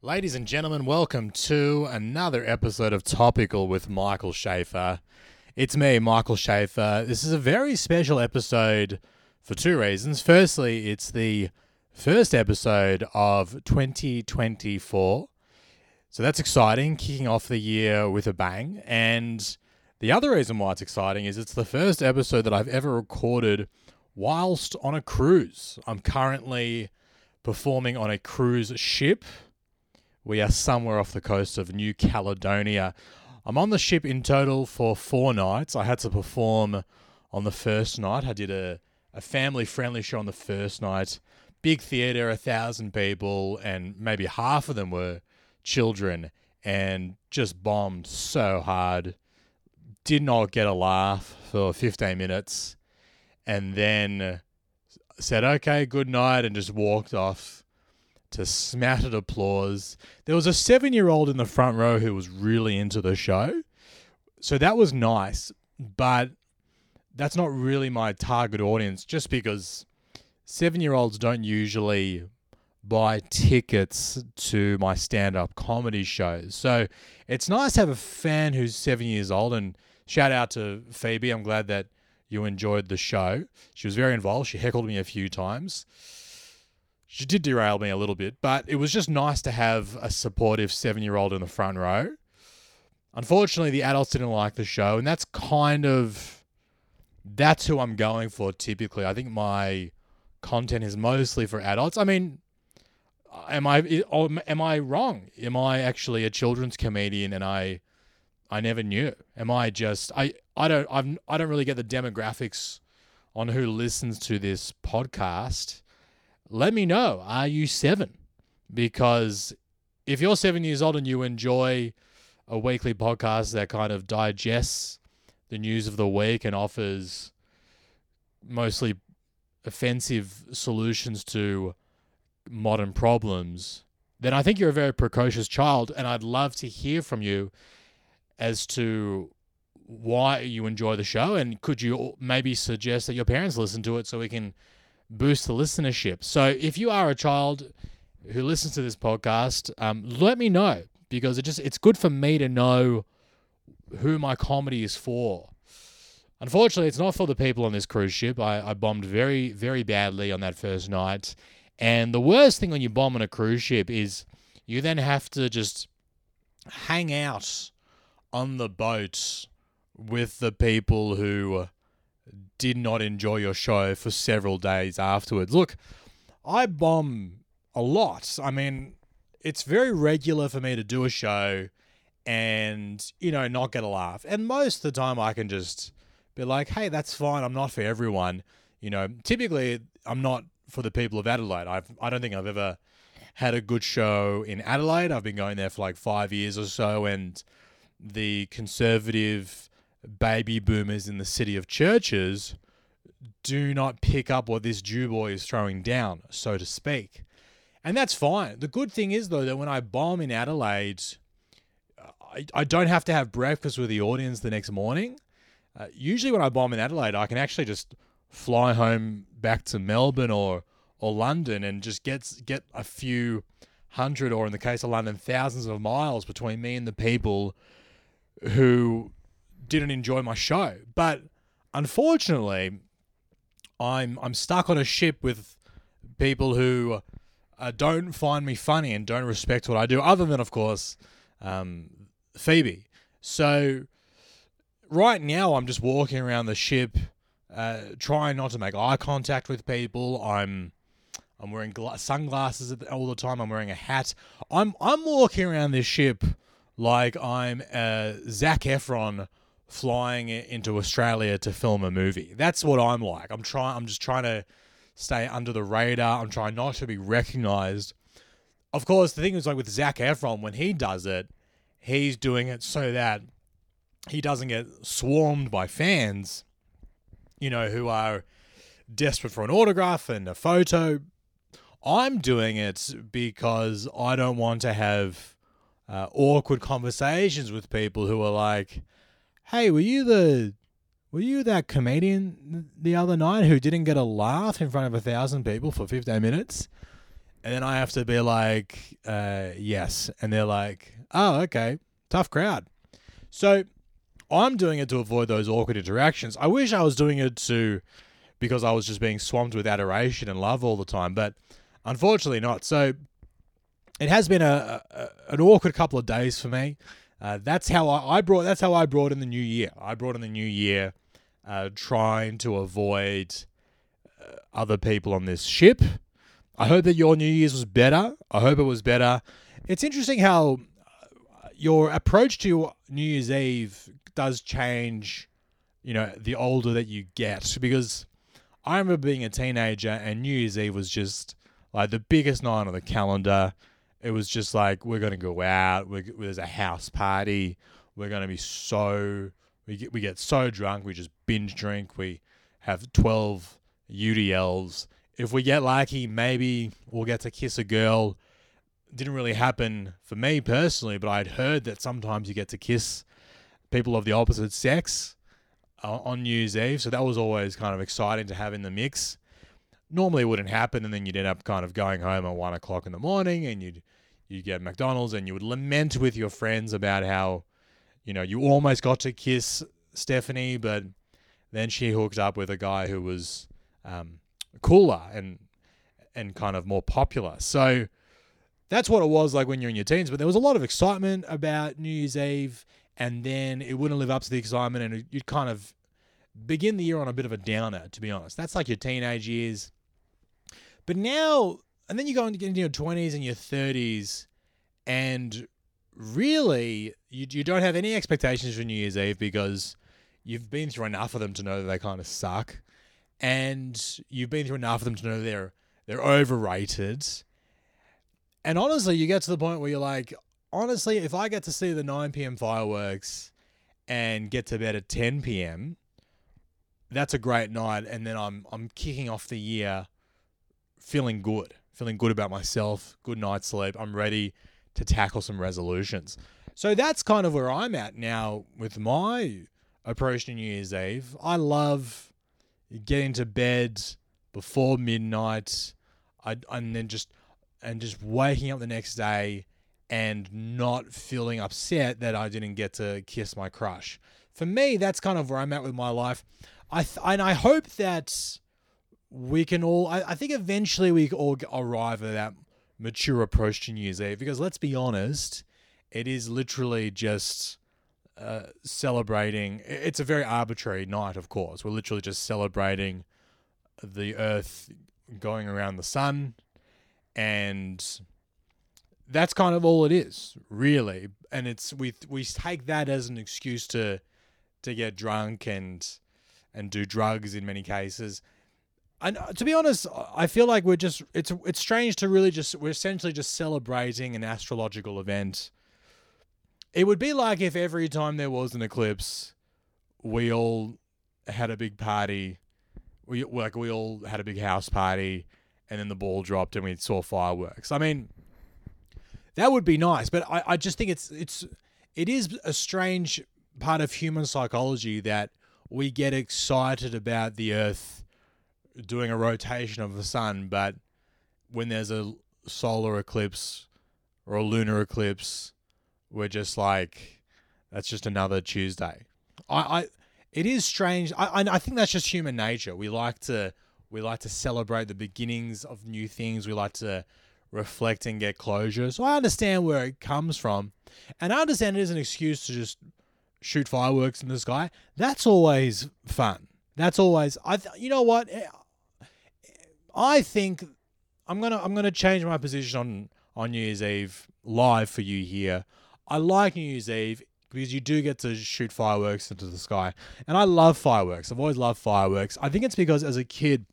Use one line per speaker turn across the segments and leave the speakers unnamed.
Ladies and gentlemen, welcome to another episode of Topical with Michael Shafar. It's me, Michael Shafar. This is a very special episode for two reasons. Firstly, it's the first episode of 2024. So that's exciting, kicking off the year with a bang. And the other reason why it's exciting is it's the first episode that I've ever recorded whilst on a cruise. I'm currently performing on a cruise ship. We are somewhere off the coast of New Caledonia. I'm on the ship in total for four nights. I had to perform on the first night. I did a, a family friendly show on the first night. Big theatre, a thousand people, and maybe half of them were children, and just bombed so hard. Did not get a laugh for 15 minutes, and then said, okay, good night, and just walked off to smattered applause. There was a seven year old in the front row who was really into the show. So that was nice, but that's not really my target audience just because seven year olds don't usually buy tickets to my stand up comedy shows. So it's nice to have a fan who's seven years old. And shout out to Phoebe. I'm glad that you enjoyed the show. She was very involved. She heckled me a few times. She did derail me a little bit, but it was just nice to have a supportive seven year old in the front row. Unfortunately, the adults didn't like the show, and that's kind of that's who I'm going for typically. I think my content is mostly for adults. I mean, am I oh, am I wrong? Am I actually a children's comedian and I I never knew? Am I just I I don't I've I don't really get the demographics on who listens to this podcast. Let me know. Are you seven? Because if you're seven years old and you enjoy a weekly podcast that kind of digests the news of the week and offers mostly offensive solutions to modern problems, then I think you're a very precocious child, and I'd love to hear from you as to why you enjoy the show, and could you maybe suggest that your parents listen to it so we can boost the listenership? So if you are a child who listens to this podcast, um, let me know because it just it's good for me to know who my comedy is for. Unfortunately, it's not for the people on this cruise ship. I, I bombed very, very badly on that first night. And the worst thing when you bomb on a cruise ship is you then have to just hang out on the boat with the people who did not enjoy your show for several days afterwards. Look, I bomb a lot. I mean, it's very regular for me to do a show and, you know, not get a laugh. And most of the time I can just be like, hey, that's fine. I'm not for everyone. You know, typically I'm not for the people of Adelaide. I've, I don't think I've ever had a good show in Adelaide. I've been going there for like five years or so, and the conservative baby boomers in the city of churches do not pick up what this Jew boy is throwing down, so to speak. And that's fine. The good thing is, though, that when I bomb in Adelaide, I, I don't have to have breakfast with the audience the next morning. Uh, usually, when I bomb in Adelaide, I can actually just fly home back to Melbourne or or London and just get get a few hundred, or in the case of London, thousands of miles between me and the people who didn't enjoy my show. But unfortunately, I'm I'm stuck on a ship with people who uh, don't find me funny and don't respect what I do, other than of course um, Phoebe. So right now, I'm just walking around the ship, uh, trying not to make eye contact with people. I'm I'm wearing gla- sunglasses all the time. I'm wearing a hat. I'm I'm walking around this ship like I'm uh, Zac Efron flying into Australia to film a movie. That's what I'm like. I'm trying. I'm just trying to stay under the radar. I'm trying not to be recognized. Of course, the thing is like with Zac Efron when he does it, he's doing it so that he doesn't get swarmed by fans, you know, who are desperate for an autograph and a photo. I'm doing it because I don't want to have uh, awkward conversations with people who are like, "Hey, were you the were you that comedian the other night who didn't get a laugh in front of a thousand people for 15 minutes?" and then I have to be like, uh, yes, and they're like, oh, okay, tough crowd. So I'm doing it to avoid those awkward interactions. I wish I was doing it to because I was just being swamped with adoration and love all the time, but unfortunately not. So it has been a, a an awkward couple of days for me. Uh, that's how I, I, brought. That's how I brought in the new year. I brought in the new year, uh, trying to avoid uh, other people on this ship. I hope that your New Year's was better. I hope it was better. It's interesting how uh, your approach to New Year's Eve does change. You know, the older that you get, because I remember being a teenager and New Year's Eve was just like the biggest night on the calendar. It was just like we're gonna go out. We're, there's a house party. We're gonna be so we get we get so drunk. We just binge drink. We have twelve UDLs. If we get lucky, maybe we'll get to kiss a girl. Didn't really happen for me personally, but I'd heard that sometimes you get to kiss people of the opposite sex uh, on New Year's Eve. So that was always kind of exciting to have in the mix normally wouldn't happen, and then you'd end up kind of going home at one o'clock in the morning, and you'd you get McDonald's, and you would lament with your friends about how, you know, you almost got to kiss Stephanie, but then she hooked up with a guy who was um, cooler and and kind of more popular. So that's what it was like when you're in your teens. But there was a lot of excitement about New Year's Eve, and then it wouldn't live up to the excitement, and you'd kind of begin the year on a bit of a downer, to be honest. That's like your teenage years. But now, and then you go into your 20s and your 30s, and really, you, you don't have any expectations for New Year's Eve because you've been through enough of them to know that they kind of suck. And you've been through enough of them to know they're they're overrated. And honestly, you get to the point where you're like, honestly, if I get to see the 9 p.m. fireworks and get to bed at 10 p.m., that's a great night. And then I'm I'm kicking off the year feeling good, feeling good about myself, good night's sleep. I'm ready to tackle some resolutions. So that's kind of where I'm at now with my approach to New Year's Eve. I love getting to bed before midnight, I, and then just and just waking up the next day and not feeling upset that I didn't get to kiss my crush. For me, that's kind of where I'm at with my life. I th- and I hope that we can all. I, I think eventually we all arrive at that mature approach to New Year's Eve because let's be honest, it is literally just uh, celebrating. It's a very arbitrary night, of course. We're literally just celebrating the Earth going around the sun, and that's kind of all it is, really. And it's we we take that as an excuse to to get drunk and and do drugs in many cases and to be honest, I feel like we're just it's it's strange to really just we're essentially just celebrating an astrological event. It would be like if every time there was an eclipse, we all had a big party. We like we all had a big house party, and then the ball dropped and we saw fireworks. I mean, that would be nice, but I, I just think it's it's it is a strange part of human psychology that we get excited about the Earth doing a rotation of the sun, but when there's a solar eclipse or a lunar eclipse, we're just like, that's just another Tuesday. I, I it is strange. I, I think that's just human nature. We like to we like to celebrate the beginnings of new things. We like to reflect and get closure. So I understand where it comes from, and I understand it is an excuse to just shoot fireworks in the sky. That's always fun. That's always I. Th- you know what? Eh, I think I'm gonna I'm gonna change my position on on New Year's Eve live for you here. I like New Year's Eve because you do get to shoot fireworks into the sky, and I love fireworks. I've always loved fireworks. I think it's because as a kid,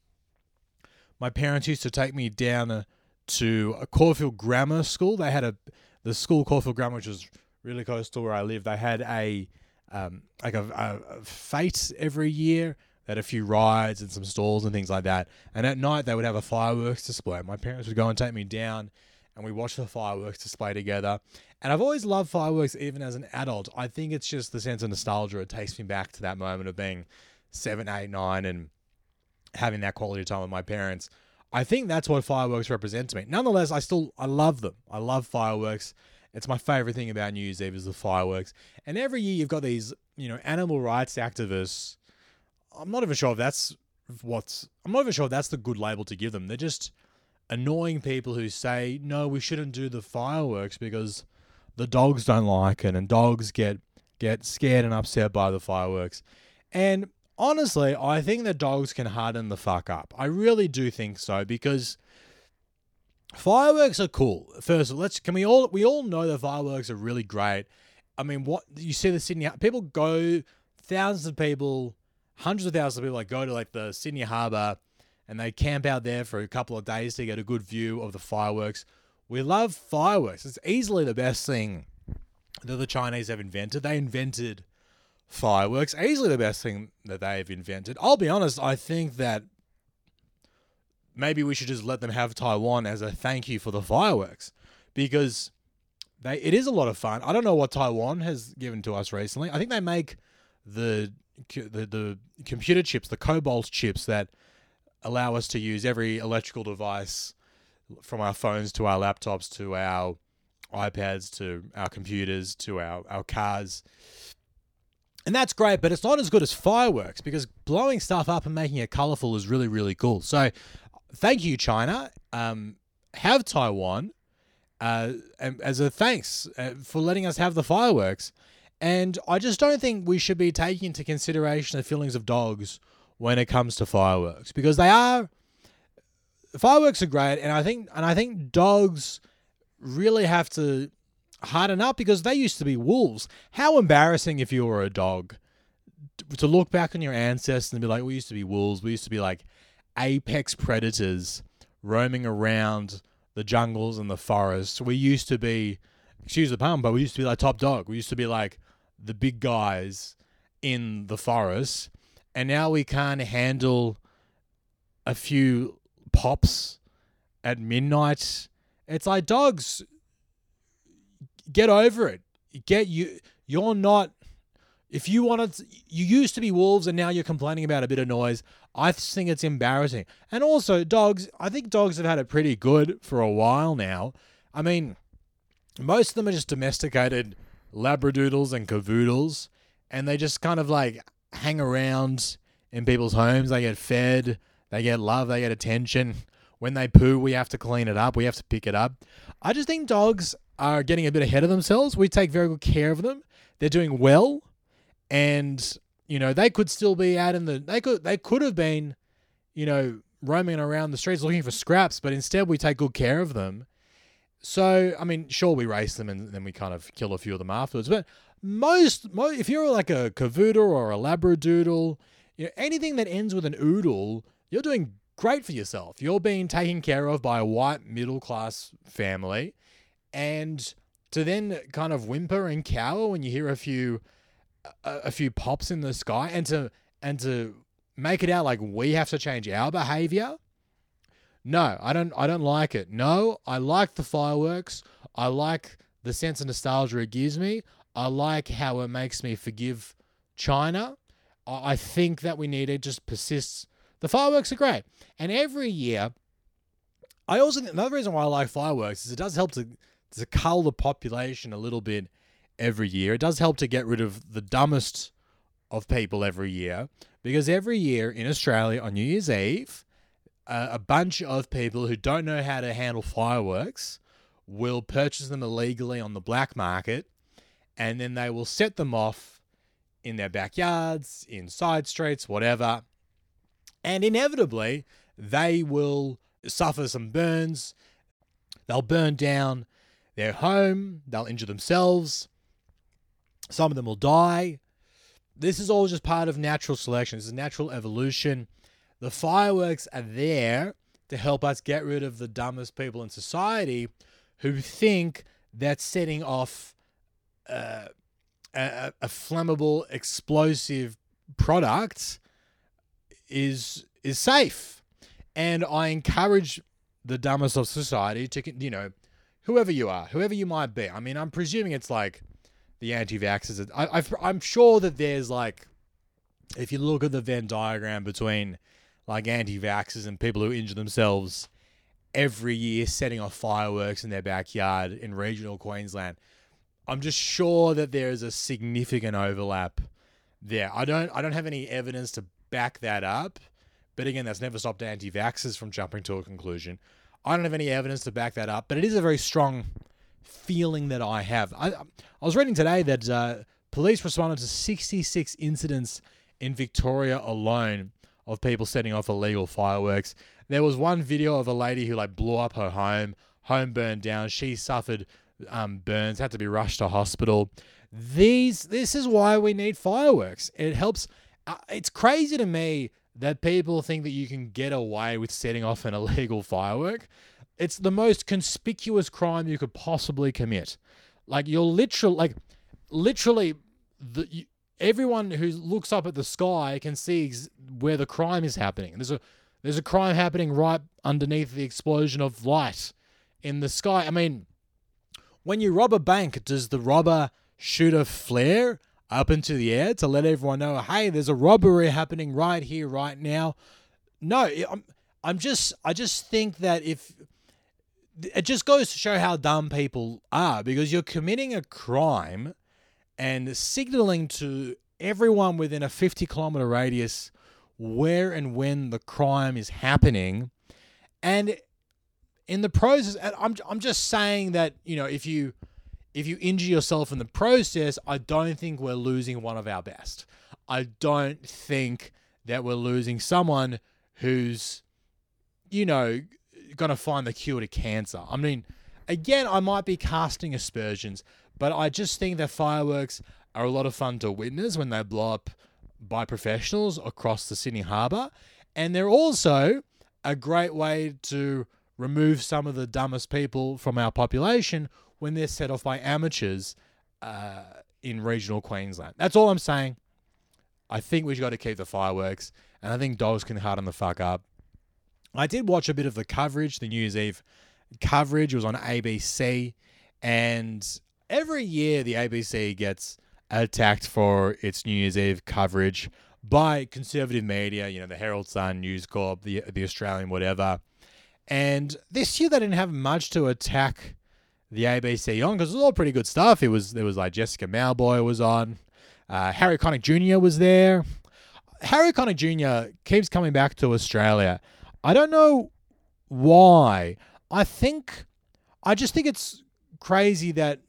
my parents used to take me down to a Caulfield Grammar School. They had a the school Caulfield Grammar, which was really close to where I live. They had a um, like a, a, a fete every year they had a few rides and some stalls and things like that. And at night, they would have a fireworks display. My parents would go and take me down, and we watched the fireworks display together. And I've always loved fireworks, even as an adult. I think it's just the sense of nostalgia. It takes me back to that moment of being seven, eight, nine, and having that quality time with my parents. I think that's what fireworks represent to me. Nonetheless, I still I love them. I love fireworks. It's my favorite thing about New Year's Eve is the fireworks. And every year you've got these, you know, animal rights activists. I'm not even sure if that's what's I'm not even sure if that's the good label to give them. They're just annoying people who say, "No, we shouldn't do the fireworks because the dogs don't like it and dogs get get scared and upset by the fireworks." And honestly, I think that dogs can harden the fuck up. I really do think so because fireworks are cool. First, of all, let's can we all we all know that fireworks are really great. I mean, what you see the Sydney people go thousands of people, hundreds of thousands of people like go to like the Sydney Harbour and they camp out there for a couple of days to get a good view of the fireworks. We love fireworks. It's easily the best thing that the Chinese have invented. They invented fireworks. Easily the best thing that they've invented. I'll be honest, I think that maybe we should just let them have Taiwan as a thank you for the fireworks because they it is a lot of fun. I don't know what Taiwan has given to us recently. I think they make the the, the computer chips, the cobalt chips that allow us to use every electrical device from our phones to our laptops to our iPads to our computers to our, our cars and that's great, but it's not as good as fireworks because blowing stuff up and making it colorful is really, really cool. So, thank you, China. Um, have Taiwan uh, as a thanks uh, for letting us have the fireworks. And I just don't think we should be taking into consideration the feelings of dogs when it comes to fireworks because they are fireworks are great, and I think and I think dogs really have to harden up because they used to be wolves. How embarrassing if you were a dog to look back on your ancestors and be like, we used to be wolves. We used to be like apex predators roaming around the jungles and the forests. We used to be, excuse the pun, but we used to be like top dog. We used to be like the big guys in the forest. And now we can't handle a few pops at midnight. It's like dogs get over it. Get you. You're not. If you wanted, you used to be wolves, and now you're complaining about a bit of noise. I think it's embarrassing. And also, dogs. I think dogs have had it pretty good for a while now. I mean, most of them are just domesticated labradoodles and cavoodles, and they just kind of like hang around in people's homes. They get fed, they get love, they get attention. When they poo, we have to clean it up, we have to pick it up. I just think dogs are getting a bit ahead of themselves. We take very good care of them. They're doing well, and you know they could still be out in the. They could they could have been, you know, roaming around the streets looking for scraps, but instead we take good care of them. So I mean, sure we race them and then we kind of kill a few of them afterwards, but most, most if you're like a cavoodle or a labradoodle, you know, anything that ends with an oodle, you're doing great for yourself. You're being taken care of by a white middle class family and to then kind of whimper and cower when you hear a few a, a few pops in the sky and to and to make it out like we have to change our behavior no i don't i don't like it. No i like the fireworks. I like the sense of nostalgia it gives me. I like how it makes me forgive china. I think that we need to just persist the fireworks are great. And every year i also another reason why i like fireworks is it does help to to cull the population a little bit every year. It does help to get rid of the dumbest of people every year because every year in Australia on New Year's Eve, uh, a bunch of people who don't know how to handle fireworks will purchase them illegally on the black market and then they will set them off in their backyards, in side streets, whatever. And inevitably, they will suffer some burns. They'll burn down their home, they'll injure themselves, some of them will die. This is all just part of natural selection. This is natural evolution. The fireworks are there to help us get rid of the dumbest people in society who think that setting off uh, a, a flammable, explosive product is is safe. And I encourage the dumbest of society to, you know, whoever you are, whoever you might be. I mean, I'm presuming it's like the anti-vaxxers. I, I'm sure that there's like, if you look at the Venn diagram between like anti-vaxxers and people who injure themselves every year setting off fireworks in their backyard in regional Queensland. I'm just sure that there is a significant overlap there. I don't I don't have any evidence to back that up, but again, that's never stopped anti-vaxxers from jumping to a conclusion. I don't have any evidence to back that up, but it is a very strong feeling that I have. I, I was reading today that uh, police responded to 66 incidents in Victoria alone of people setting off illegal fireworks. There was one video of a lady who like blew up her home, home burned down. She suffered um, burns, had to be rushed to hospital. These, this is why we need fireworks. It helps. Uh, it's crazy to me that people think that you can get away with setting off an illegal firework. It's the most conspicuous crime you could possibly commit. Like you're literal, like literally, the you, everyone who looks up at the sky can see ex- where the crime is happening. There's a there's a crime happening right underneath the explosion of light in the sky. I mean, when you rob a bank, does the robber shoot a flare up into the air to let everyone know, hey, there's a robbery happening right here, right now? No, I'm, I'm just, I just think that if it just goes to show how dumb people are because you're committing a crime and signaling to everyone within a 50 kilometer radius where and when the crime is happening. And in the process, I'm, I'm just saying that, you know, if you if you injure yourself in the process, I don't think we're losing one of our best. I don't think that we're losing someone who's, you know, going to find the cure to cancer. I mean, again, I might be casting aspersions, but I just think that fireworks are a lot of fun to witness when they blow up by professionals across the Sydney Harbour. And they're also a great way to remove some of the dumbest people from our population when they're set off by amateurs uh, in regional Queensland. That's all I'm saying. I think we've got to keep the fireworks, and I think dogs can harden the fuck up. I did watch a bit of the coverage, the New Year's Eve coverage. It was on ABC, and every year the ABC gets attacked for its New Year's Eve coverage by conservative media, you know, the Herald Sun, News Corp, the the Australian, whatever. And this year they didn't have much to attack the ABC on because it was all pretty good stuff. It was there was like Jessica Mauboy was on, uh, Harry Connick Jr. was there. Harry Connick Jr. keeps coming back to Australia. I don't know why. I think I just think it's crazy that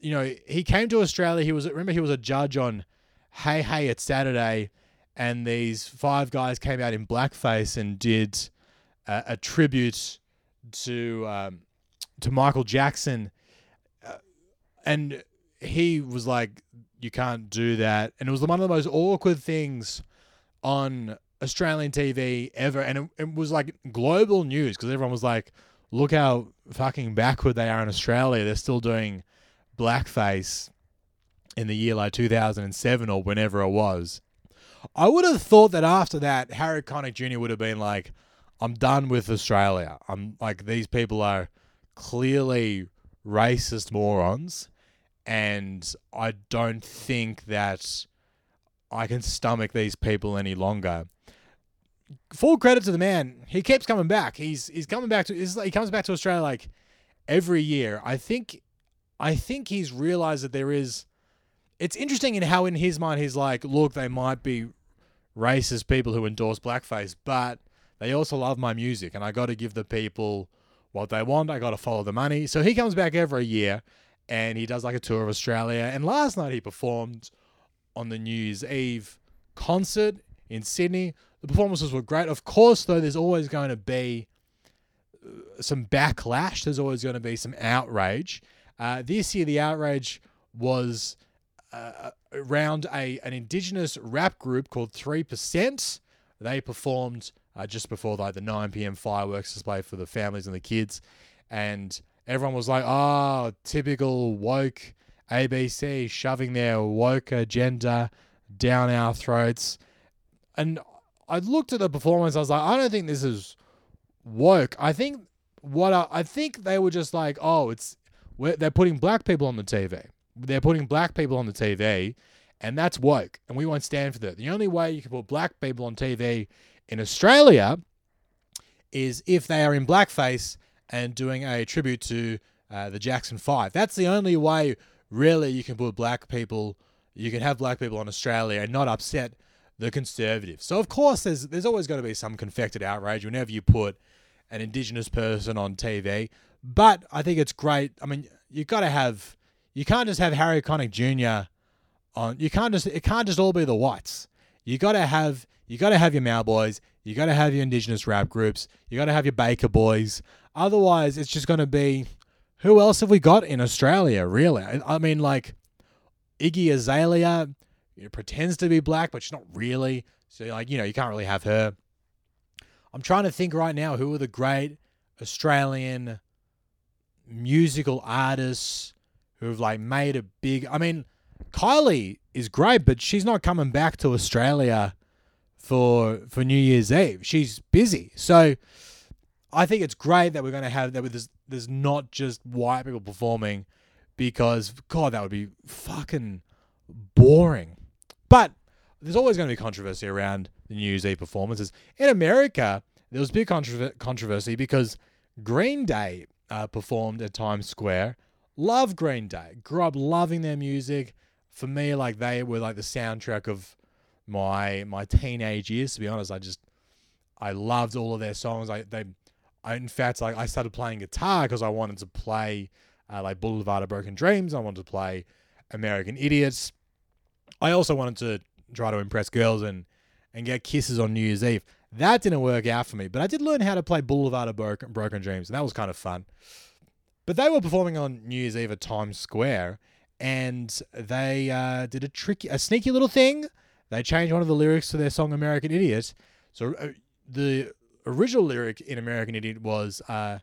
you know he came to Australia. He was remember he was a judge on Hey Hey It's Saturday, and these five guys came out in blackface and did a, tribute to um, to Michael Jackson, uh, and he was like, "You can't do that," and it was one of the most awkward things on Australian TV ever, and it, it was like global news because everyone was like, "Look how fucking backward they are in Australia. They're still doing blackface in the year like 2007 or whenever it was." I would have thought that after that, Harry Connick Jr. would have been like, "I'm done with Australia. I'm like these people are." clearly racist morons, and I don't think that I can stomach these people any longer. Full credit to the man. He keeps coming back. He's he's coming back to he comes back to Australia like every year. I think I think he's realized that there is it's interesting in how in his mind he's like, look, they might be racist people who endorse blackface, but they also love my music and I got to give the people what they want. I got to follow the money. So he comes back every year and he does like a tour of Australia. And last night he performed on the New Year's Eve concert in Sydney. The performances were great. Of course, though, there's always going to be uh, some backlash. There's always going to be some outrage. Uh, this year, the outrage was uh, around a an indigenous rap group called Three Percent. They performed uh, just before like the 9 p.m. fireworks display for the families and the kids, and everyone was like, "Oh, typical woke ABC shoving their woke agenda down our throats." And I looked at the performance. I was like, I don't think this is woke. I think what I, I think they were just like, oh, it's they're putting black people on the TV. They're putting black people on the TV, and that's woke. And we won't stand for that. The only way you can put black people on TV in Australia is if they are in blackface and doing a tribute to uh, the Jackson Five. That's the only way, really, you can put black people, you can have black people on Australia and not upset the conservatives. So of course, there's there's always going to be some confected outrage whenever you put an Indigenous person on TV. But I think it's great. I mean, you got to have, you can't just have Harry Connick Jr. on. You can't just it can't just all be the whites. You got to have you got to have your Mauboys. You got to have your Indigenous rap groups. You got to have your Baker Boys. Otherwise, it's just going to be who else have we got in Australia, really? I, mean, like Iggy Azalea you know, pretends to be black, but she's not really. So, like, you know, you can't really have her. I'm trying to think right now who are the great Australian musical artists who've like made a big. I mean, Kylie is great, but she's not coming back to Australia for for New Year's Eve. She's busy, so I think it's great that we're going to have that. With this, there's not just white people performing, because God, that would be fucking boring. But there's always going to be controversy around the New Year's Eve performances in America. There was big controversy because Green Day uh, performed at Times Square. Love Green Day. Grew up loving their music. For me, like they were like the soundtrack of my my teenage years. To be honest, I just I loved all of their songs. I they I, in fact like I started playing guitar because I wanted to play uh, like Boulevard of Broken Dreams. I wanted to play American Idiots. I also wanted to try to impress girls and and get kisses on New Year's Eve. That didn't work out for me, but I did learn how to play Boulevard of Broken, Broken Dreams, and that was kind of fun. But they were performing on New Year's Eve at Times Square, and they uh, did a tricky, a sneaky little thing. They changed one of the lyrics to their song "American Idiot." So uh, the original lyric in "American Idiot" was, uh,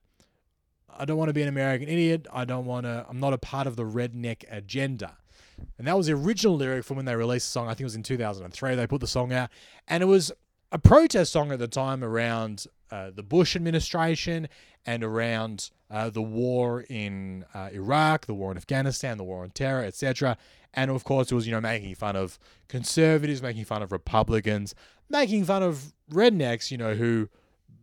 "I don't want to be an American idiot. I don't want to. I'm not a part of the redneck agenda." And that was the original lyric from when they released the song. I think it was in 2003. They put the song out, and it was a protest song at the time around uh, the Bush administration and around uh, the war in uh, Iraq, the war in Afghanistan, the war on terror, etc. And of course, it was you know making fun of conservatives, making fun of Republicans, making fun of rednecks, you know, who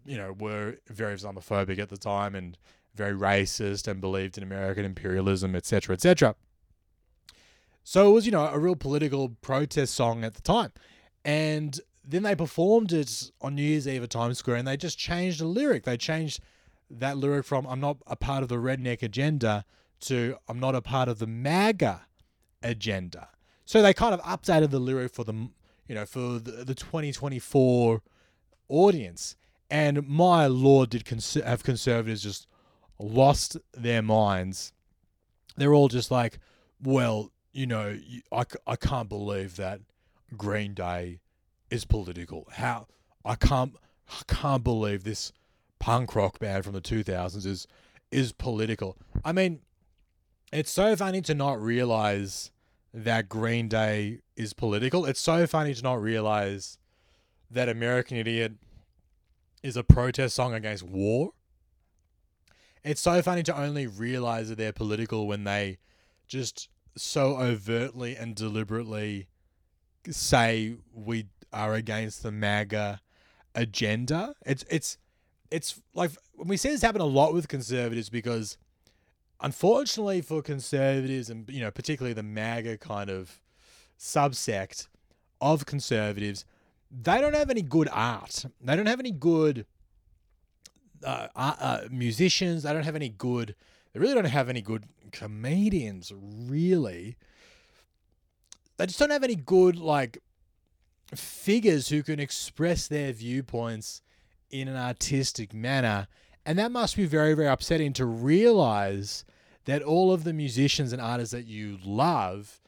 you know were very Islamophobic at the time and very racist and believed in American imperialism, etc., etc. So it was, you know, a real political protest song at the time. And then they performed it on New Year's Eve at Times Square and they just changed the lyric. They changed that lyric from I'm not a part of the redneck agenda to I'm not a part of the MAGA agenda. So they kind of updated the lyric for the, you know, for the, the 2024 audience. And my lord, did cons- have conservatives just lost their minds? They're all just like, well, you know, I, I can't believe that Green Day is political. How I can't I can't believe this punk rock band from the 2000s is is political. I mean, it's so funny to not realize that Green Day is political. It's so funny to not realize that American Idiot is a protest song against war. It's so funny to only realize that they're political when they just so overtly and deliberately say we are against the MAGA agenda. It's it's it's like when we see this happen a lot with conservatives because unfortunately for conservatives and you know particularly the MAGA kind of subsect of conservatives, they don't have any good art. They don't have any good uh, uh, musicians. They don't have any good. They really don't have any good comedians. Really, they just don't have any good like figures who can express their viewpoints in an artistic manner. And that must be very, very upsetting to realize that all of the musicians and artists that you love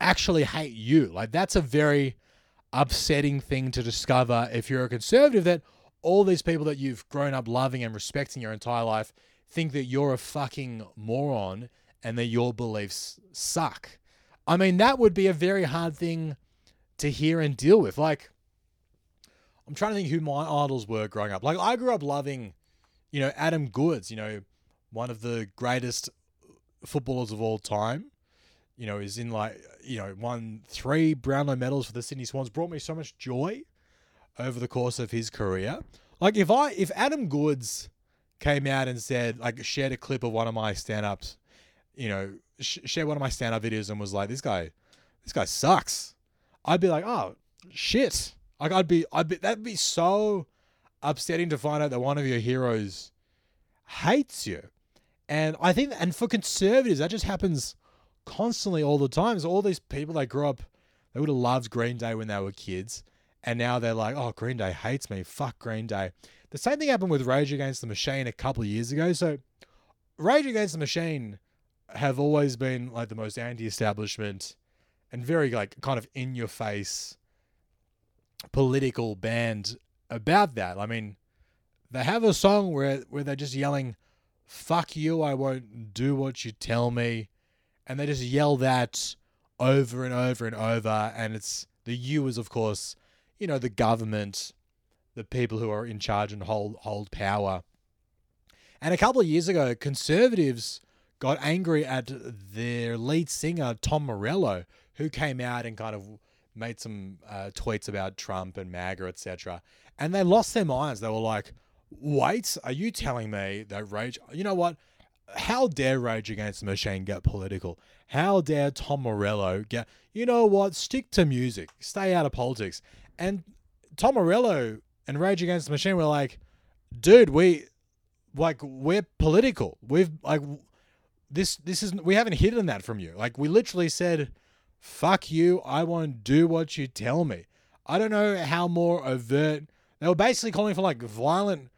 actually hate you. Like, that's a very upsetting thing to discover if you're a conservative that all these people that you've grown up loving and respecting your entire life think that you're a fucking moron and that your beliefs suck. I mean, that would be a very hard thing to hear and deal with. Like, I'm trying to think who my idols were growing up. Like, I grew up loving, you know, Adam Goodes, you know, one of the greatest footballers of all time. You know, is in like, you know, won three Brownlow medals for the Sydney Swans, brought me so much joy. over the course of his career. Like if I if Adam Goodes came out and said like shared a clip of one of my stand-ups, you know, sh- shared one of my stand-up videos and was like this guy this guy sucks. I'd be like, "Oh, shit." Like I'd be I'd be that'd be so upsetting to find out that one of your heroes hates you. And I think and for conservatives that just happens constantly all the time. So all these people that grew up they would have loved Green Day when they were kids and now they're like, "Oh, Green Day hates me. Fuck Green Day." The same thing happened with Rage Against the Machine a couple of years ago. So Rage Against the Machine have always been like the most anti-establishment and very like kind of in your face political band about that. I mean, they have a song where where they're just yelling, "Fuck you! I won't do what you tell me," and they just yell that over and over and over. And it's the "you" is of course, you know, the government, the people who are in charge and hold hold power. And a couple of years ago, conservatives got angry at their lead singer Tom Morello, who came out and kind of made some uh, tweets about Trump and MAGA, etc. And they lost their minds. They were like, "Wait, are you telling me that Rage? You know what? How dare Rage Against the Machine get political? How dare Tom Morello get? You know what? Stick to music. Stay out of politics." And Tom Morello and Rage Against the Machine were like, "Dude, we like we're political. We've like." This this is we haven't hidden that from you. Like we literally said, fuck you, I won't do what you tell me. I don't know how more overt. They were basically calling for like violent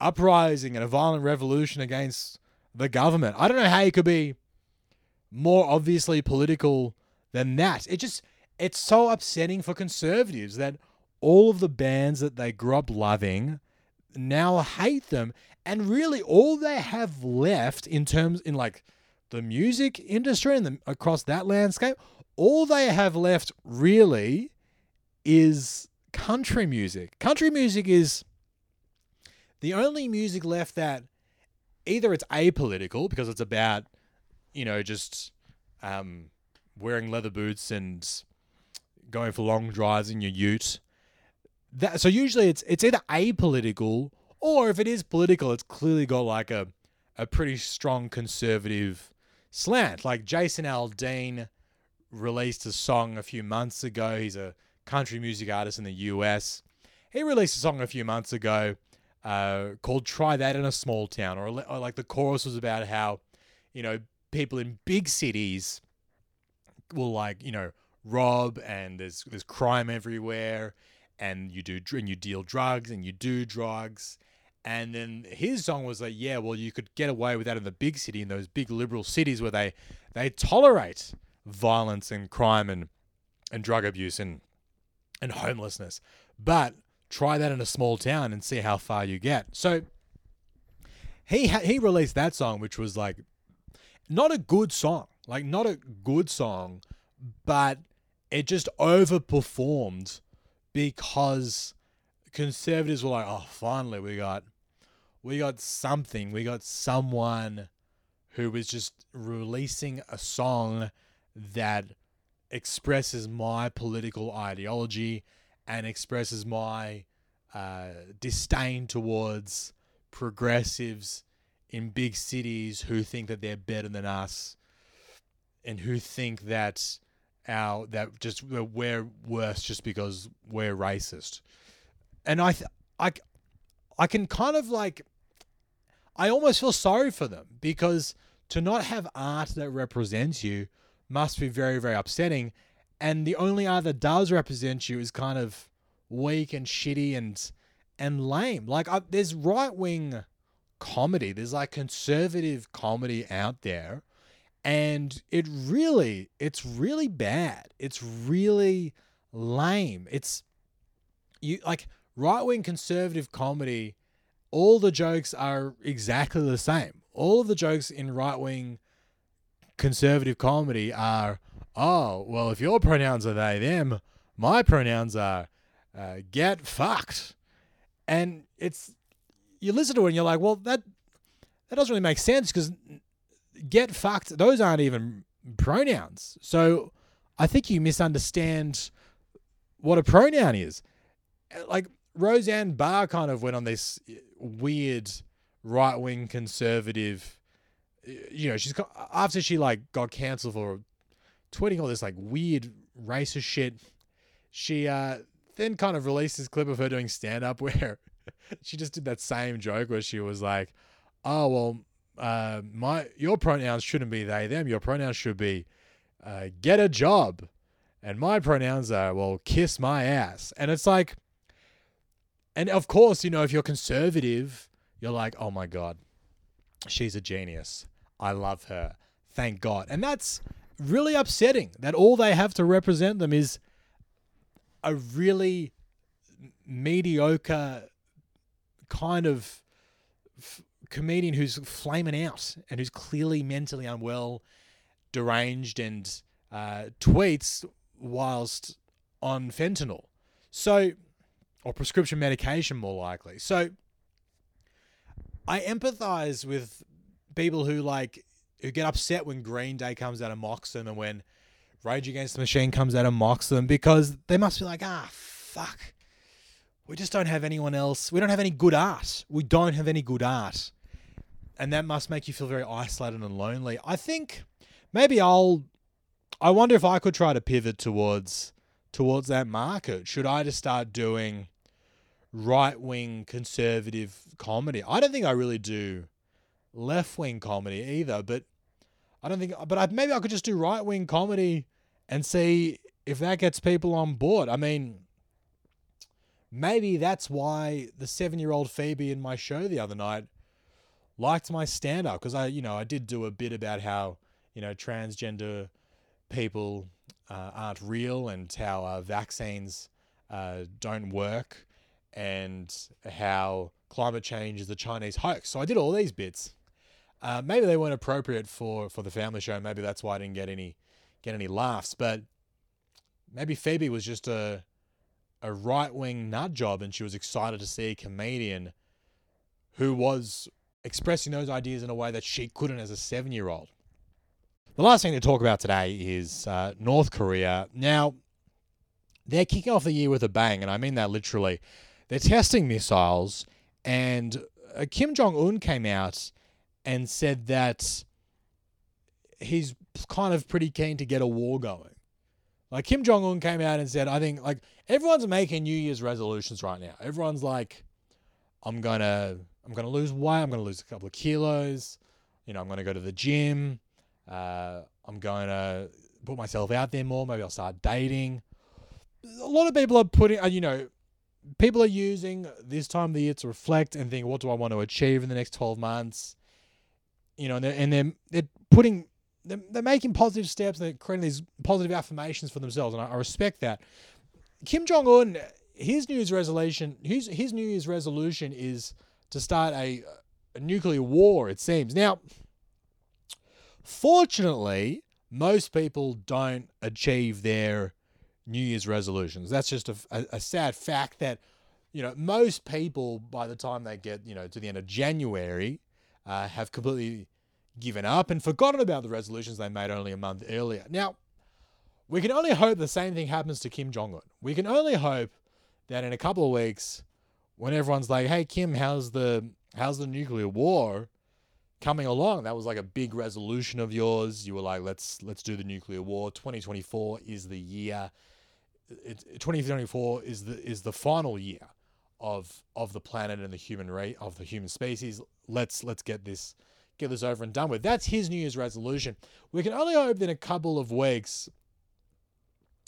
uprising and a violent revolution against the government. I don't know how you could be more obviously political than that. It just it's so upsetting for conservatives that all of the bands that they grew up loving now hate them and really all they have left in terms in like the music industry and the, across that landscape all they have left really is country music. Country music is the only music left that either it's apolitical because it's about, you know, just um, wearing leather boots and going for long drives in your ute. That so usually it's it's either apolitical or if it is political, it's clearly got like a a pretty strong conservative slant. Like Jason Aldean released a song a few months ago. He's a country music artist in the US. He released a song a few months ago uh, called Try That in a Small Town, or, or like the chorus was about how, you know, people in big cities will like, you know, rob and there's there's crime everywhere and you do and you deal drugs and you do drugs and then his song was like yeah well you could get away with that in the big city in those big liberal cities where they they tolerate violence and crime and and drug abuse and and homelessness. But try that in a small town and see how far you get. So he ha- he released that song, which was like not a good song, like not a good song, but it just overperformed because conservatives were like, oh, finally we got we got something, we got someone who was just releasing a song that expresses my political ideology and expresses my uh, disdain towards progressives in big cities who think that they're better than us and who think that our that just we're worse just because we're racist. And i th- i i can kind of like i almost feel sorry for them because to not have art that represents you must be very, very upsetting. And the only art that does represent you is kind of weak and shitty and and lame. Like uh, there's right wing comedy, there's like conservative comedy out there, and it really, it's really bad. It's really lame. It's you like right wing conservative comedy. All the jokes are exactly the same. All of the jokes in right wing conservative comedy are, oh, well, if your pronouns are they, them, my pronouns are uh, get fucked. And it's, you listen to it and you're like, well, that, that doesn't really make sense because get fucked, those aren't even pronouns. So I think you misunderstand what a pronoun is. like Roseanne Barr kind of went on this weird right wing conservative. You know, she's after she like got cancelled for tweeting all this like weird racist shit. She uh then kind of released this clip of her doing stand up where she just did that same joke where she was like, "Oh well, uh, my your pronouns shouldn't be they them. Your pronouns should be uh, get a job, and my pronouns are well kiss my ass." And it's like, and of course, you know, if you're conservative, you're like, "Oh my god, she's a genius. I love her. Thank God." And that's really upsetting that all they have to represent them is a really mediocre kind of f- comedian who's flaming out and who's clearly mentally unwell, deranged, and uh, tweets whilst on fentanyl. So, or prescription medication, more likely. So, I empathize with people who like who get upset when Green Day comes out and mocks them, and when Rage Against the Machine comes out and mocks them because they must be like, ah, fuck. We just don't have anyone else. We don't have any good art. We don't have any good art. And that must make you feel very isolated and lonely. I think maybe I'll I wonder if I could try to pivot towards towards that market. Should I just start doing right wing conservative comedy? I don't think I really do left wing comedy either, but I don't think, but I, maybe I could just do right wing comedy and see if that gets people on board. I mean, maybe that's why the seven year old Phoebe in my show the other night liked my stand up because I, you know, I did do a bit about how, you know, transgender people uh, aren't real and how uh, vaccines uh, don't work and how climate change is a Chinese hoax. So I did all these bits. Uh, maybe they weren't appropriate for for the family show. Maybe that's why I didn't get any get any laughs. But maybe Phoebe was just a a right wing nut job, and she was excited to see a comedian who was expressing those ideas in a way that she couldn't as a seven year old. The last thing to talk about today is uh, North Korea. Now, they're kicking off the year with a bang, and I mean that literally. They're testing missiles, and uh, Kim Jong Un came out and said that he's kind of pretty keen to get a war going. Like Kim Jong Un came out and said, I think like everyone's making New Year's resolutions right now. Everyone's like, I'm gonna I'm gonna lose weight. I'm gonna lose a couple of kilos. You know, I'm gonna go to the gym. Uh, I'm gonna put myself out there more. Maybe I'll start dating. A lot of people are putting, uh, you know, people are using this time of the year to reflect and think, what do I want to achieve in the next 12 months? You know, and they're, and they're, they're putting, they're, they're making positive steps and they're creating these positive affirmations for themselves. And I, I respect that. Kim Jong Un, his New Year's resolution, his, his New Year's resolution is to start a, a nuclear war, it seems. Now, fortunately, most people don't achieve their New Year's resolutions. That's just a, a, a, sad fact that, you know, most people, by the time they get, you know, to the end of January, uh, have completely given up and forgotten about the resolutions they made only a month earlier. Now, we can only hope the same thing happens to Kim Jong Un. We can only hope that in a couple of weeks, when everyone's like, "Hey Kim, how's the how's the nuclear war coming along?" That was like a big resolution of yours. You were like, "Let's let's do the nuclear war." 2024 is the year. It, 2024 is the is the final year of of the planet and the human rate of the human species. Let's let's get this get this over and done with. That's his New Year's resolution. We can only hope that in a couple of weeks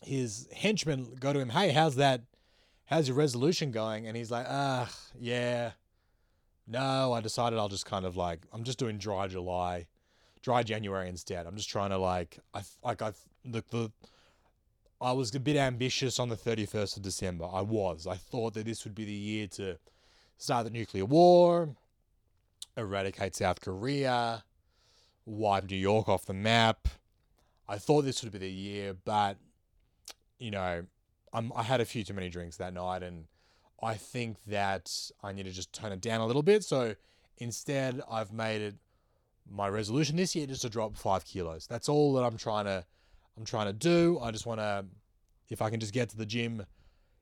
his henchmen go to him, hey, how's that how's your resolution going? And he's like, ah, yeah. No, I decided I'll just kind of like I'm just doing dry July, dry January instead. I'm just trying to like I like I the the I was a bit ambitious on the 31st of December. I was. I thought that this would be the year to start the nuclear war, eradicate South Korea, wipe New York off the map. I thought this would be the year, but you know, I'm, I had a few too many drinks that night, and I think that I need to just tone it down a little bit. So instead, I've made it my resolution this year just to drop five kilos. That's all that I'm trying to I'm trying to do. I just want to, if I can just get to the gym,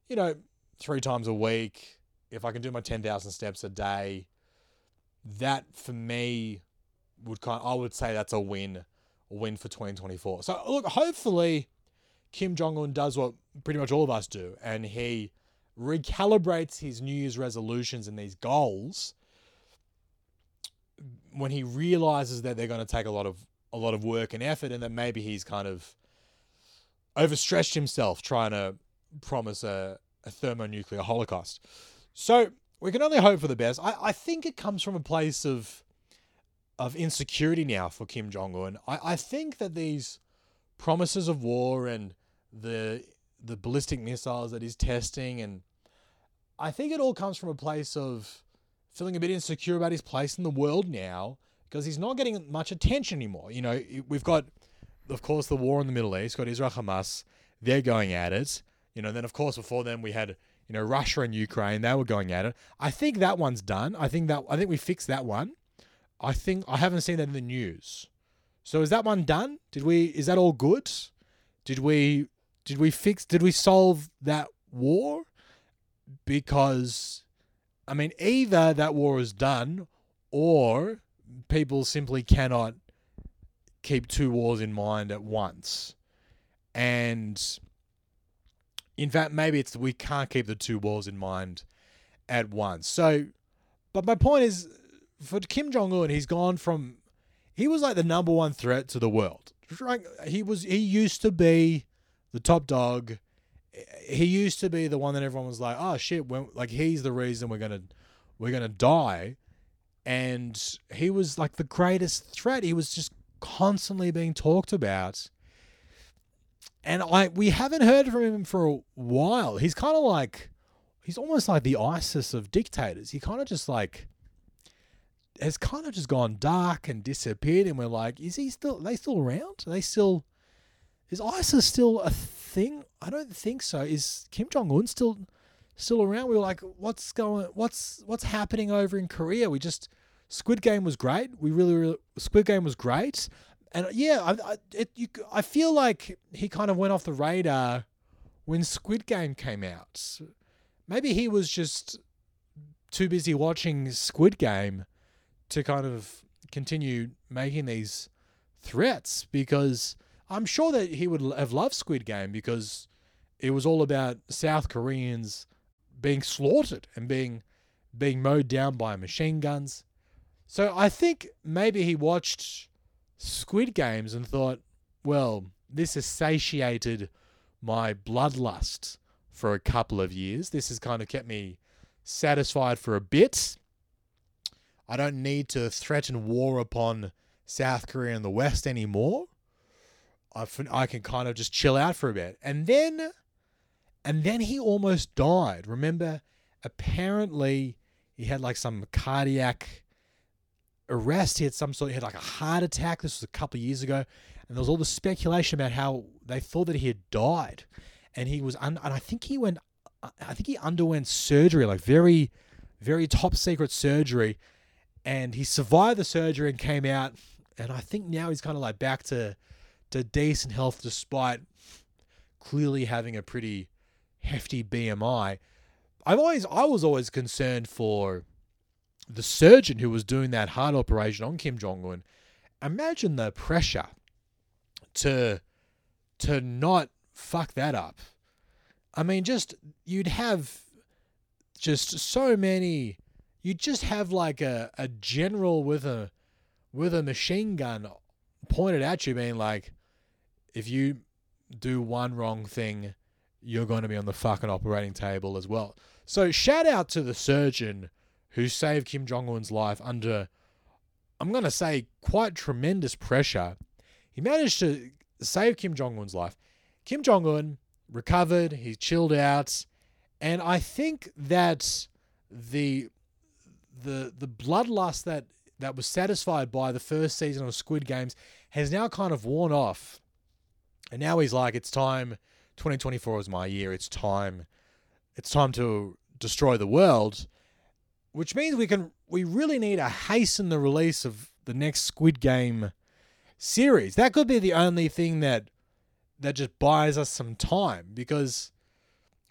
you know, three times a week, if I can do my 10,000 steps a day, that for me would kind of, I would say that's a win, a win for 2024. So look, hopefully Kim Jong Un does what pretty much all of us do, and he recalibrates his New Year's resolutions and these goals when he realizes that they're going to take a lot of a lot of work and effort, and that maybe he's kind of overstretched himself trying to promise a, a thermonuclear holocaust. So we can only hope for the best. I, I think it comes from a place of of insecurity now for Kim Jong Un. I, I think that these promises of war and the the ballistic missiles that he's testing and I think it all comes from a place of feeling a bit insecure about his place in the world now because he's not getting much attention anymore. You know, we've got, of course, the war in the Middle East, got Israel Hamas, they're going at it. You know, then of course before then we had you know Russia and Ukraine, they were going at it. I think that one's done. I think that I think we fixed that one. I think I haven't seen that in the news. So is that one done? Did we? Is that all good? Did we? Did we fix? Did we solve that war? Because, I mean, either that war is done, or people simply cannot keep two wars in mind at once. And in fact, maybe it's we can't keep the two wars in mind at once. So, but my point is, for Kim Jong Un, he's gone from he was like the number one threat to the world. He was he used to be the top dog. He used to be the one that everyone was like, oh shit, like he's the reason we're gonna we're gonna die and he was like the greatest threat. He was just constantly being talked about. And I we haven't heard from him for a while. He's kind of like he's almost like the ISIS of dictators. He kind of just like has kind of just gone dark and disappeared and we're like, is he still they still around? Are they still is ISIS still a thing? I don't think so. Is Kim Jong Un still still around? We were like, what's going what's what's happening over in Korea? We just Squid Game was great. We really, really Squid Game was great, and yeah, I, I, it, you, I feel like he kind of went off the radar when Squid Game came out. Maybe he was just too busy watching Squid Game to kind of continue making these threats because I'm sure that he would have loved Squid Game because it was all about South Koreans being slaughtered and being being mowed down by machine guns so I think maybe he watched Squid Games and thought, well, this has satiated my bloodlust for a couple of years. This has kind of kept me satisfied for a bit. I don't need to threaten war upon South Korea and the West anymore. I, I can kind of just chill out for a bit. And then, and then he almost died. Remember, apparently he had like some cardiac arrest. He had some sort. He had like a heart attack. This was a couple of years ago, and there was all the speculation about how they thought that he had died, and he was. Un- and I think he went. I think he underwent surgery, like very, very top secret surgery, and he survived the surgery and came out. And I think now he's kind of like back to, to decent health despite clearly having a pretty hefty BMI. I've always I was always concerned for the surgeon who was doing that heart operation on Kim Jong Un, imagine the pressure to to not fuck that up. I mean, just you'd have just so many. You'd just have like a, a general with a with a machine gun pointed at you, being like, if you do one wrong thing, you're going to be on the fucking operating table as well. So shout out to the surgeon who saved Kim Jong un's life under, I'm going to say, quite tremendous pressure. He managed to save Kim Jong un's life. Kim Jong un recovered, he chilled out, and I think that the the the bloodlust that that was satisfied by the first season of Squid Games has now kind of worn off. And now he's like, it's time. 2024 is my year. It's time. It's time to destroy the world which means we can we really need to hasten the release of the next Squid Game series. That could be the only thing that that just buys us some time because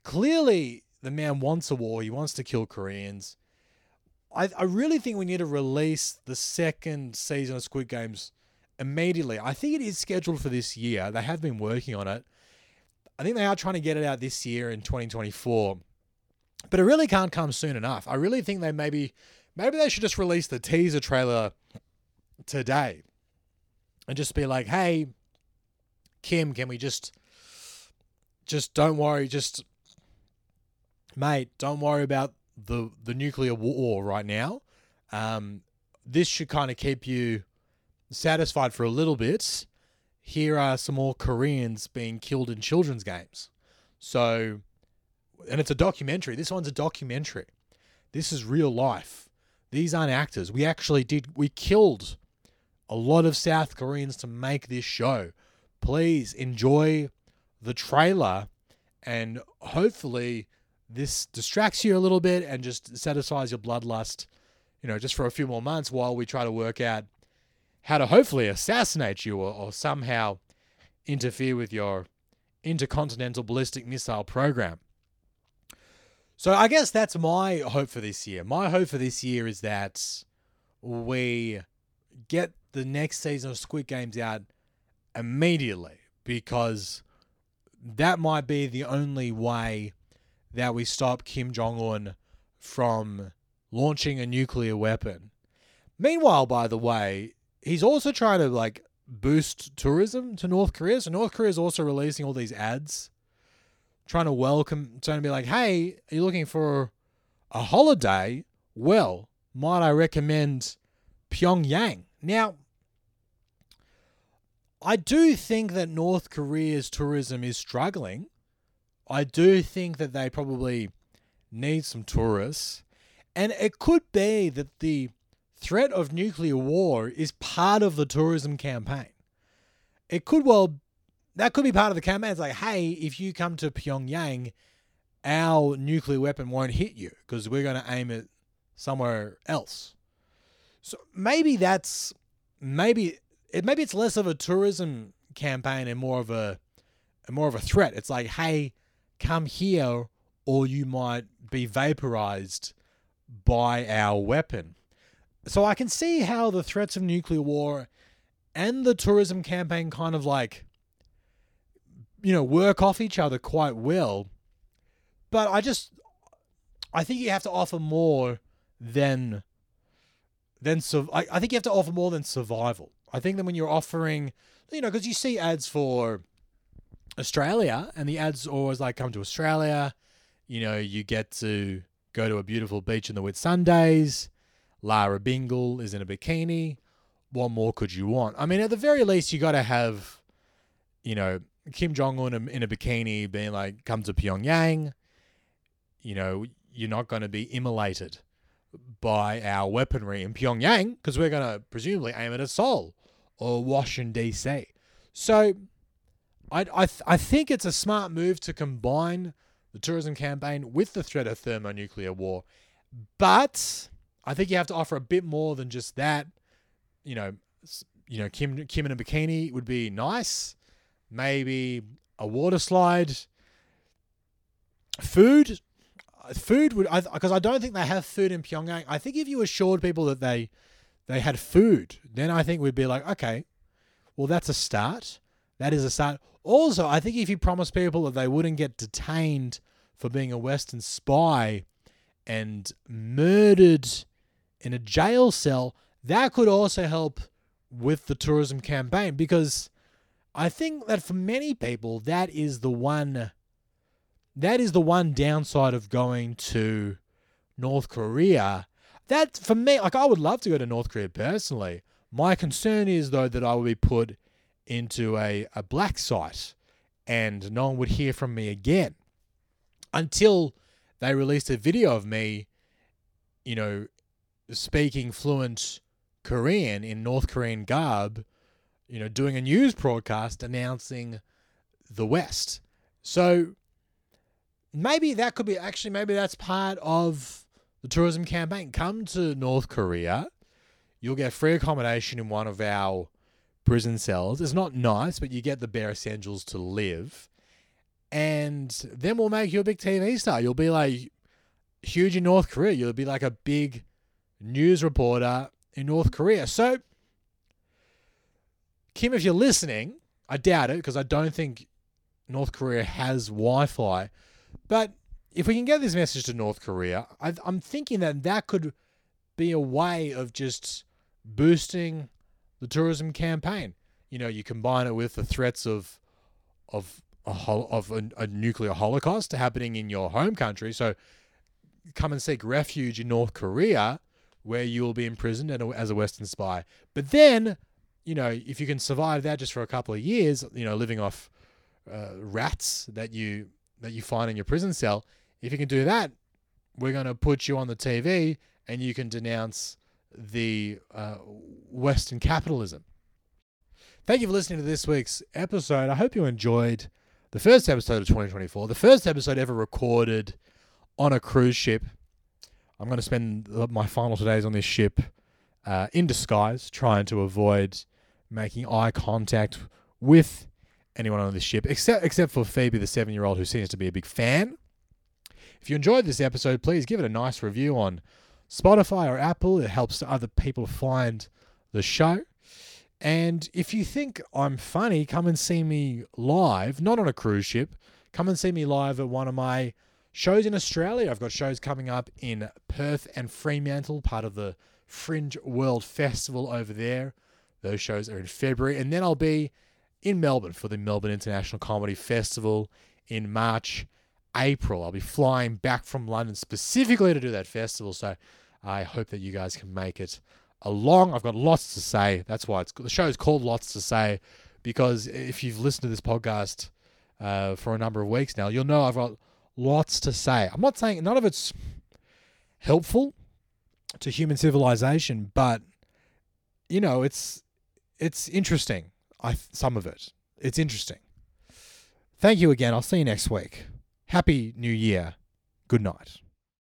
clearly the man wants a war. He wants to kill Koreans. I, I really think we need to release the second season of Squid Games immediately. I think it is scheduled for this year. They have been working on it. I think they are trying to get it out this year in 2024. But it really can't come soon enough. I really think they maybe maybe they should just release the teaser trailer today and just be like, "Hey, Kim, can we just just don't worry, just mate, don't worry about the the nuclear war right now. Um, this should kind of keep you satisfied for a little bit. Here are some more Koreans being killed in children's games. So, and it's a documentary. This one's a documentary. This is real life. These aren't actors. We actually did, we killed a lot of South Koreans to make this show. Please enjoy the trailer and hopefully this distracts you a little bit and just satisfies your bloodlust, you know, just for a few more months while we try to work out how to hopefully assassinate you or, or somehow interfere with your intercontinental ballistic missile program. So I guess that's my hope for this year. My hope for this year is that we get the next season of Squid Games out immediately because that might be the only way that we stop Kim Jong un from launching a nuclear weapon. Meanwhile, by the way, he's also trying to like boost tourism to North Korea. So North Korea is also releasing all these ads, trying to welcome, trying to be like, "Hey, are you looking for a holiday? Well, might I recommend Pyongyang?" Now, I do think that North Korea's tourism is struggling. I do think that they probably need some tourists. And it could be that the threat of nuclear war is part of the tourism campaign. It could well, that could be part of the campaign. It's like, hey, if you come to Pyongyang, our nuclear weapon won't hit you because we're going to aim it somewhere else. So maybe that's maybe it maybe it's less of a tourism campaign and more of a more of a threat. It's like, hey, come here or you might be vaporized by our weapon. So I can see how the threats of nuclear war and the tourism campaign kind of like, you know, work off each other quite well. But I just, I think you have to offer more than, than, I, I think you have to offer more than survival. I think that when you're offering, you know, because you see ads for, Australia, and the ads always like come to Australia. You know, you get to go to a beautiful beach in the Whitsundays. Lara Bingle is in a bikini. What more could you want? I mean, at the very least, you got to have, you know, Kim Jong Un in a bikini being like, come to Pyongyang. You know, you're not going to be immolated by our weaponry in Pyongyang because we're going to presumably aim it at Seoul or Washington, D.C. So I I th- I think it's a smart move to combine the tourism campaign with the threat of thermonuclear war, but I think you have to offer a bit more than just that. You know, you know, Kim Kim in a bikini would be nice. Maybe a water slide. Food, food would I because I, I don't think they have food in Pyongyang. I think if you assured people that they they had food, then I think we'd be like, okay, well that's a start. That is a start. Also, I think if you promise people that they wouldn't get detained for being a Western spy and murdered in a jail cell, that could also help with the tourism campaign because I think that for many people that is the one that is the one downside of going to North Korea. That for me, like I would love to go to North Korea personally. My concern is though that I would be put into a, a black site and no one would hear from me again until they released a video of me, you know, speaking fluent Korean in North Korean garb, you know, doing a news broadcast announcing the West. So maybe that could be actually, maybe that's part of the tourism campaign. Come to North Korea. You'll get free accommodation in one of our prison cells. It's not nice, but you get the bare essentials to live. and then we'll make you a big TV star. You'll be like huge in North Korea. You'll be like a big news reporter in North Korea. So, Kim, if you're listening, I doubt it because I don't think North Korea has Wi Fi. But if we can get this message to North Korea, I, I'm thinking that that could be a way of just boosting the tourism campaign. You know, you combine it with the threats of of a hol- of a, a nuclear holocaust happening in your home country. So come and seek refuge in North Korea, where you will be imprisoned as a Western spy. But then, you know, if you can survive that just for a couple of years, you know, living off uh, rats that you that you find in your prison cell, if you can do that, we're going to put you on the TV and you can denounce the uh, Western capitalism. Thank you for listening to this week's episode. I hope you enjoyed the first episode of 2024, the first episode ever recorded on a cruise ship. I'm going to spend my final two days on this ship uh, in disguise, trying to avoid making eye contact with anyone on the ship, except except for Phoebe, the seven year old, who seems to be a big fan. If you enjoyed this episode, please give it a nice review on Spotify or Apple. It helps other people find the show. And if you think I'm funny, come and see me live, not on a cruise ship. Come and see me live at one of my shows in Australia. I've got shows coming up in Perth and Fremantle, part of the Fringe World Festival over there. Those shows are in February. And then I'll be in Melbourne for the Melbourne International Comedy Festival in March, April. I'll be flying back from London specifically to do that festival. So I hope that you guys can make it along. I've got lots to say. That's why it's the show is called Lots to Say because if you've listened to this podcast uh, for a number of weeks now, you'll know I've got lots to say. I'm not saying none of it's helpful to human civilization, but you know, it's it's interesting. I some of it. It's interesting. Thank you again. I'll see you next week. Happy New Year. Good night.